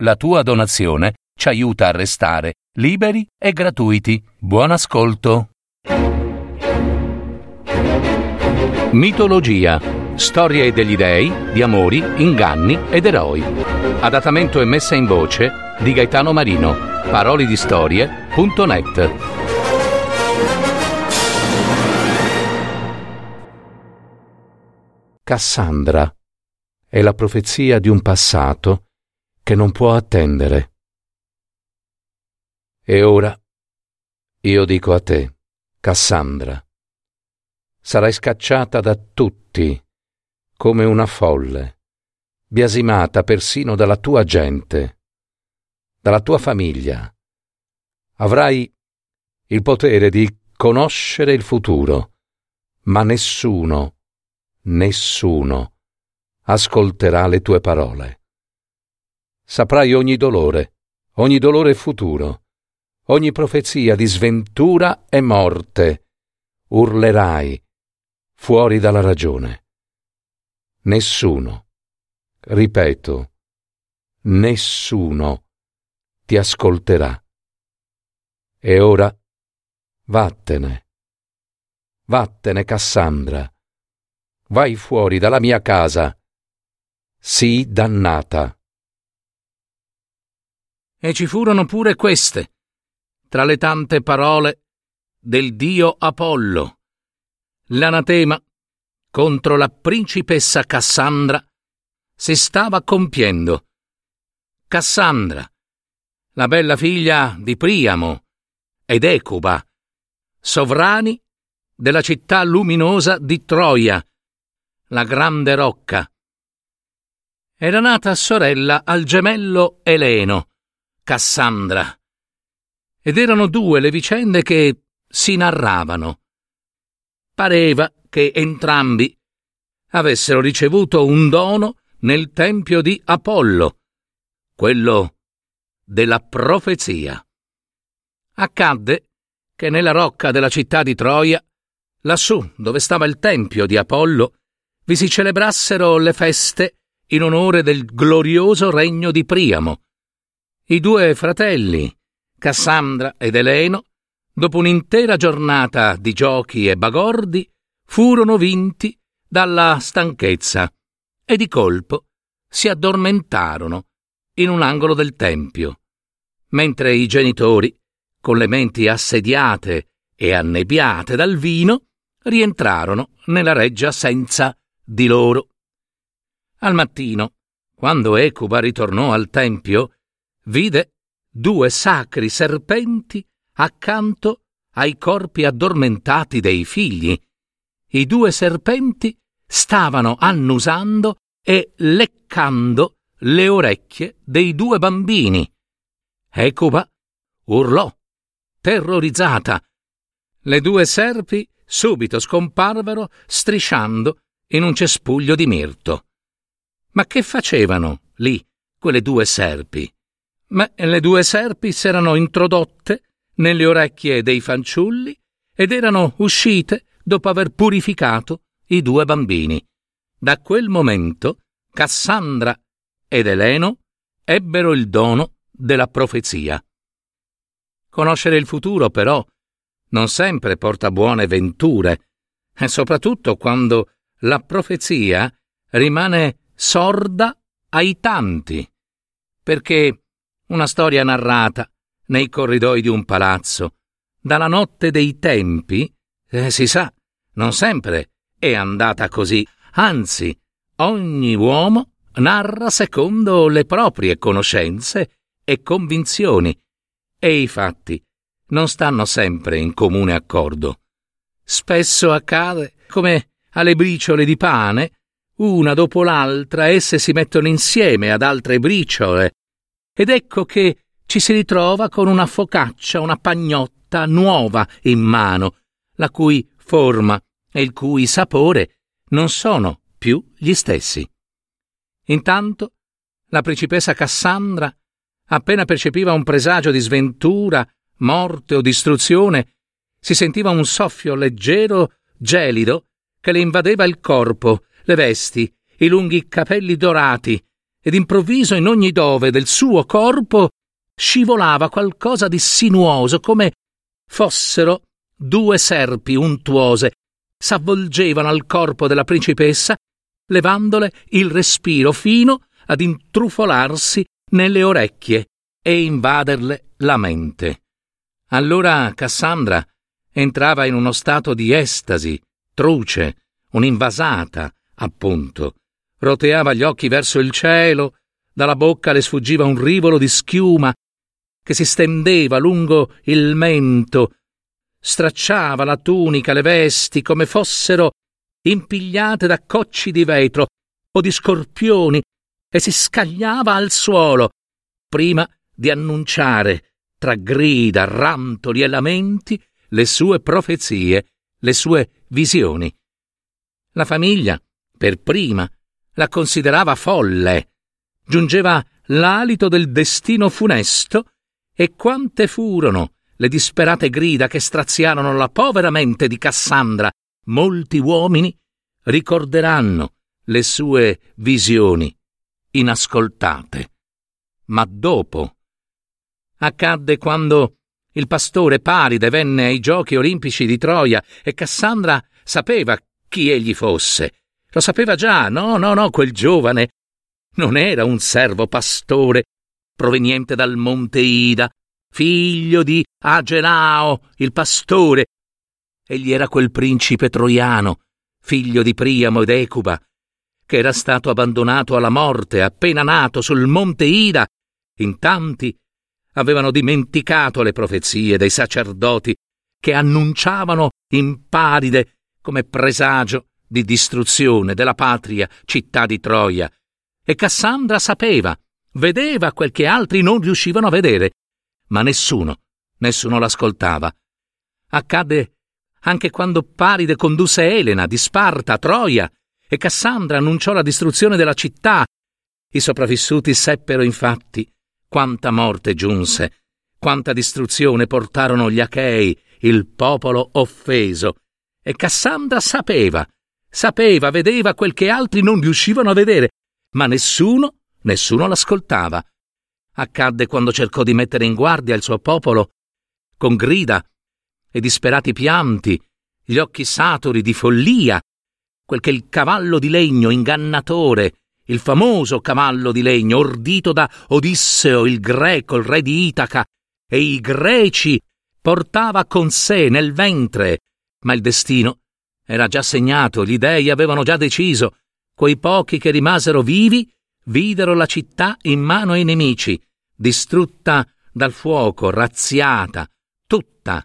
La tua donazione ci aiuta a restare liberi e gratuiti. Buon ascolto. Mitologia. Storie degli dei, di amori, inganni ed eroi. Adattamento e messa in voce di Gaetano Marino. Parolidistorie.net. Cassandra è la profezia di un passato che non può attendere. E ora io dico a te, Cassandra, sarai scacciata da tutti come una folle, biasimata persino dalla tua gente, dalla tua famiglia. Avrai il potere di conoscere il futuro, ma nessuno, nessuno ascolterà le tue parole. Saprai ogni dolore, ogni dolore futuro, ogni profezia di sventura e morte. Urlerai fuori dalla ragione. Nessuno, ripeto, nessuno ti ascolterà. E ora vattene. Vattene, Cassandra. Vai fuori dalla mia casa. Sii dannata. E ci furono pure queste, tra le tante parole del dio Apollo. L'anatema contro la principessa Cassandra si stava compiendo. Cassandra, la bella figlia di Priamo ed Ecuba, sovrani della città luminosa di Troia, la grande rocca. Era nata sorella al gemello Eleno, Cassandra. Ed erano due le vicende che si narravano. Pareva che entrambi avessero ricevuto un dono nel tempio di Apollo, quello della profezia. Accadde che nella rocca della città di Troia, lassù dove stava il tempio di Apollo, vi si celebrassero le feste in onore del glorioso regno di Priamo, i due fratelli, Cassandra ed Eleno, dopo un'intera giornata di giochi e bagordi, furono vinti dalla stanchezza e di colpo si addormentarono in un angolo del tempio, mentre i genitori, con le menti assediate e annebbiate dal vino, rientrarono nella reggia senza di loro. Al mattino, quando Ecuba ritornò al tempio, vide due sacri serpenti accanto ai corpi addormentati dei figli. I due serpenti stavano annusando e leccando le orecchie dei due bambini. Ecuba urlò, terrorizzata. Le due serpi subito scomparvero strisciando in un cespuglio di mirto. Ma che facevano lì quelle due serpi? Ma le due serpi s'erano introdotte nelle orecchie dei fanciulli ed erano uscite dopo aver purificato i due bambini. Da quel momento Cassandra ed Eleno ebbero il dono della profezia. Conoscere il futuro, però, non sempre porta buone venture, e soprattutto quando la profezia rimane sorda ai tanti, perché una storia narrata nei corridoi di un palazzo, dalla notte dei tempi, eh, si sa, non sempre è andata così, anzi, ogni uomo narra secondo le proprie conoscenze e convinzioni, e i fatti non stanno sempre in comune accordo. Spesso accade come alle briciole di pane, una dopo l'altra esse si mettono insieme ad altre briciole ed ecco che ci si ritrova con una focaccia, una pagnotta nuova in mano, la cui forma e il cui sapore non sono più gli stessi. Intanto la principessa Cassandra, appena percepiva un presagio di sventura, morte o distruzione, si sentiva un soffio leggero, gelido, che le invadeva il corpo, le vesti, i lunghi capelli dorati ed improvviso in ogni dove del suo corpo scivolava qualcosa di sinuoso, come fossero due serpi untuose, s'avvolgevano al corpo della principessa, levandole il respiro fino ad intrufolarsi nelle orecchie e invaderle la mente. Allora Cassandra entrava in uno stato di estasi, truce, un'invasata, appunto. Roteava gli occhi verso il cielo, dalla bocca le sfuggiva un rivolo di schiuma che si stendeva lungo il mento, stracciava la tunica, le vesti, come fossero impigliate da cocci di vetro o di scorpioni, e si scagliava al suolo, prima di annunciare, tra grida, rantoli e lamenti, le sue profezie, le sue visioni. La famiglia, per prima, la considerava folle. Giungeva l'alito del destino funesto e quante furono le disperate grida che straziarono la povera mente di Cassandra. Molti uomini ricorderanno le sue visioni inascoltate. Ma dopo accadde quando il pastore Paride venne ai giochi olimpici di Troia e Cassandra sapeva chi egli fosse. Lo sapeva già, no, no, no, quel giovane non era un servo pastore proveniente dal monte Ida, figlio di Agenao, il pastore. Egli era quel principe troiano, figlio di Priamo ed Ecuba, che era stato abbandonato alla morte appena nato sul monte Ida. In tanti avevano dimenticato le profezie dei sacerdoti che annunciavano in paride come presagio di distruzione della patria città di Troia. E Cassandra sapeva, vedeva quel che altri non riuscivano a vedere, ma nessuno, nessuno l'ascoltava. Accadde anche quando Paride condusse Elena di Sparta a Troia e Cassandra annunciò la distruzione della città. I sopravvissuti seppero infatti quanta morte giunse, quanta distruzione portarono gli Achei, il popolo offeso. E Cassandra sapeva, sapeva, vedeva quel che altri non riuscivano a vedere, ma nessuno, nessuno l'ascoltava. Accadde quando cercò di mettere in guardia il suo popolo, con grida e disperati pianti, gli occhi saturi di follia, quel che il cavallo di legno ingannatore, il famoso cavallo di legno ordito da Odisseo il greco, il re di Itaca, e i greci portava con sé nel ventre, ma il destino era già segnato, gli dei avevano già deciso, quei pochi che rimasero vivi videro la città in mano ai nemici, distrutta dal fuoco, razziata, tutta,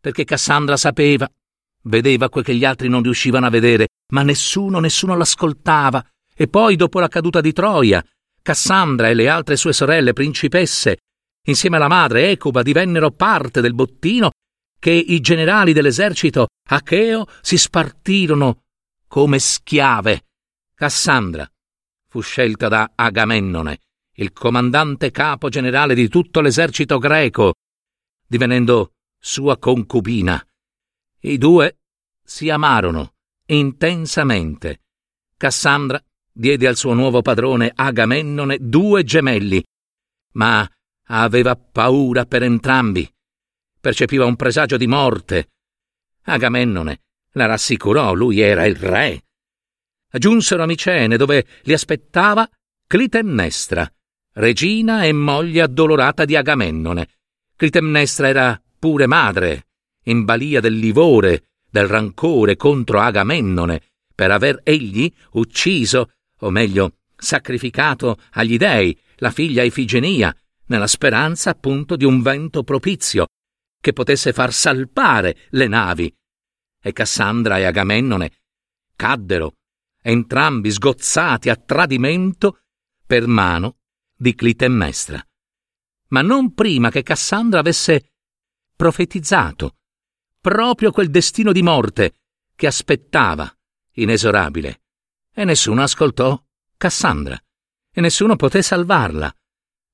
perché Cassandra sapeva Vedeva quel che gli altri non riuscivano a vedere, ma nessuno, nessuno l'ascoltava. E poi, dopo la caduta di Troia, Cassandra e le altre sue sorelle principesse, insieme alla madre Ecuba, divennero parte del bottino che i generali dell'esercito acheo si spartirono come schiave. Cassandra fu scelta da Agamennone, il comandante capo generale di tutto l'esercito greco, divenendo sua concubina. I due si amarono intensamente. Cassandra diede al suo nuovo padrone Agamennone due gemelli, ma aveva paura per entrambi. Percepiva un presagio di morte. Agamennone la rassicurò, lui era il re. Giunsero a Micene, dove li aspettava Clitennestra, regina e moglie addolorata di Agamennone. Clitemnestra era pure madre in balia del livore, del rancore contro Agamennone, per aver egli ucciso, o meglio, sacrificato agli dei la figlia Ifigenia, nella speranza appunto di un vento propizio, che potesse far salpare le navi. E Cassandra e Agamennone caddero, entrambi sgozzati a tradimento per mano di Clitemnestra. Ma non prima che Cassandra avesse profetizzato proprio quel destino di morte che aspettava, inesorabile. E nessuno ascoltò Cassandra, e nessuno poté salvarla.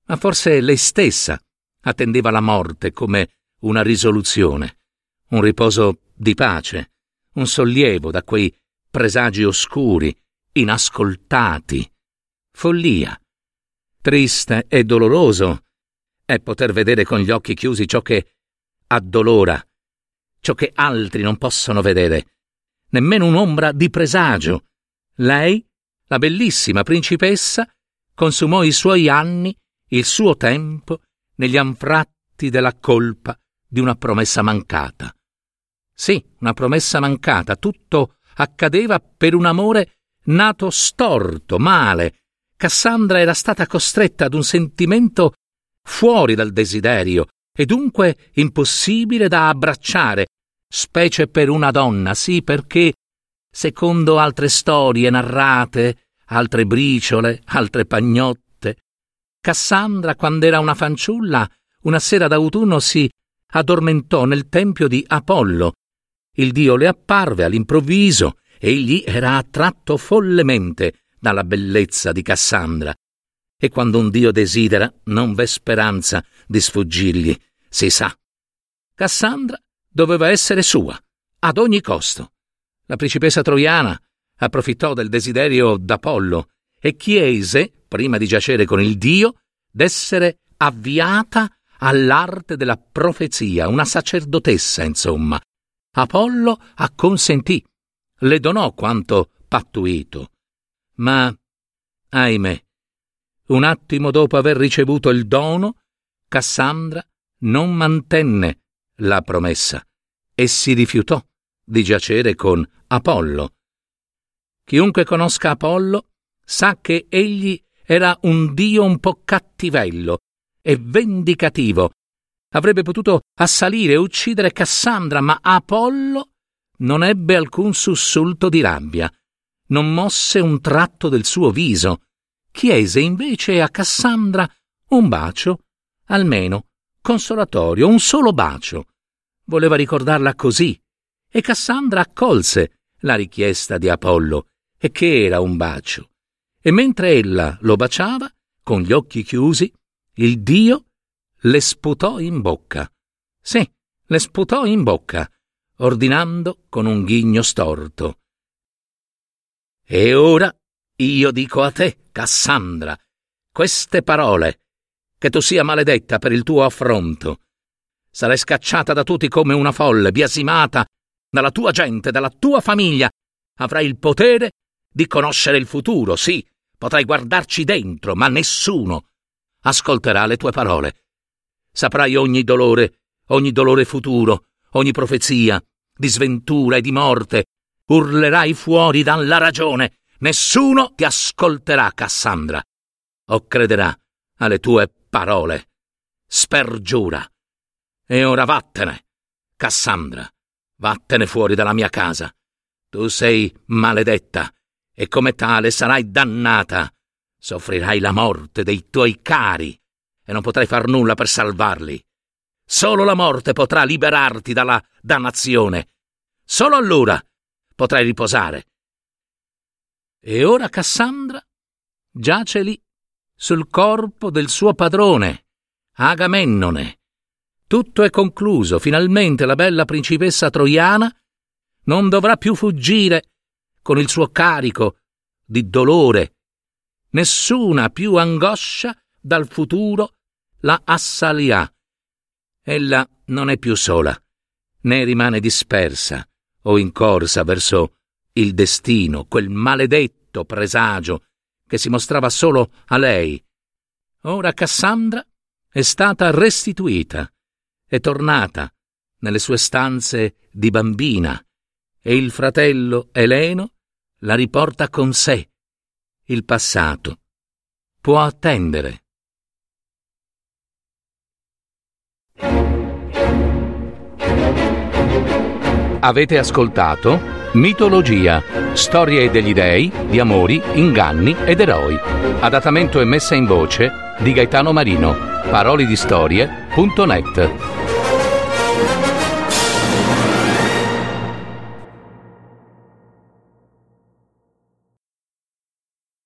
Ma forse lei stessa attendeva la morte come una risoluzione, un riposo di pace, un sollievo da quei presagi oscuri, inascoltati. Follia, Triste e doloroso è poter vedere con gli occhi chiusi ciò che addolora, ciò che altri non possono vedere, nemmeno un'ombra di presagio. Lei, la bellissima principessa, consumò i suoi anni, il suo tempo, negli anfratti della colpa di una promessa mancata. Sì, una promessa mancata, tutto accadeva per un amore nato storto, male. Cassandra era stata costretta ad un sentimento fuori dal desiderio e dunque impossibile da abbracciare, specie per una donna, sì perché, secondo altre storie narrate, altre briciole, altre pagnotte, Cassandra, quando era una fanciulla, una sera d'autunno si addormentò nel tempio di Apollo. Il dio le apparve all'improvviso, egli era attratto follemente dalla bellezza di Cassandra e quando un Dio desidera non v'è speranza di sfuggirgli, si sa. Cassandra doveva essere sua, ad ogni costo. La principessa troiana approfittò del desiderio d'Apollo e chiese, prima di giacere con il Dio, d'essere avviata all'arte della profezia, una sacerdotessa, insomma. Apollo acconsentì, le donò quanto pattuito. Ma, ahimè, un attimo dopo aver ricevuto il dono, Cassandra non mantenne la promessa e si rifiutò di giacere con Apollo. Chiunque conosca Apollo sa che egli era un dio un po' cattivello e vendicativo. Avrebbe potuto assalire e uccidere Cassandra, ma Apollo non ebbe alcun sussulto di rabbia, non mosse un tratto del suo viso, chiese invece a Cassandra un bacio, almeno consolatorio, un solo bacio. Voleva ricordarla così, e Cassandra accolse la richiesta di Apollo, e che era un bacio. E mentre ella lo baciava, con gli occhi chiusi, il dio le sputò in bocca. Sì, le sputò in bocca, ordinando con un ghigno storto. E ora io dico a te, Cassandra, queste parole, che tu sia maledetta per il tuo affronto. Sarai scacciata da tutti come una folle, biasimata dalla tua gente, dalla tua famiglia. Avrai il potere di conoscere il futuro, sì, potrai guardarci dentro, ma nessuno ascolterà le tue parole. Saprai ogni dolore, ogni dolore futuro, ogni profezia di sventura e di morte. Urlerai fuori dalla ragione Nessuno ti ascolterà, Cassandra, o crederà alle tue parole. Spergiura. E ora vattene, Cassandra, vattene fuori dalla mia casa. Tu sei maledetta e come tale sarai dannata. Soffrirai la morte dei tuoi cari e non potrai far nulla per salvarli. Solo la morte potrà liberarti dalla dannazione. Solo allora potrai riposare e ora Cassandra giace lì, sul corpo del suo padrone, Agamennone. Tutto è concluso, finalmente la bella principessa troiana non dovrà più fuggire con il suo carico di dolore. Nessuna più angoscia dal futuro la assalirà. Ella non è più sola, né rimane dispersa o in corsa verso il destino, quel maledetto presagio che si mostrava solo a lei. Ora Cassandra è stata restituita, è tornata nelle sue stanze di bambina e il fratello Eleno la riporta con sé. Il passato può attendere. Avete ascoltato? Mitologia, storie degli dei, di amori, inganni ed eroi. Adattamento e messa in voce di Gaetano Marino. Parolidistorie.net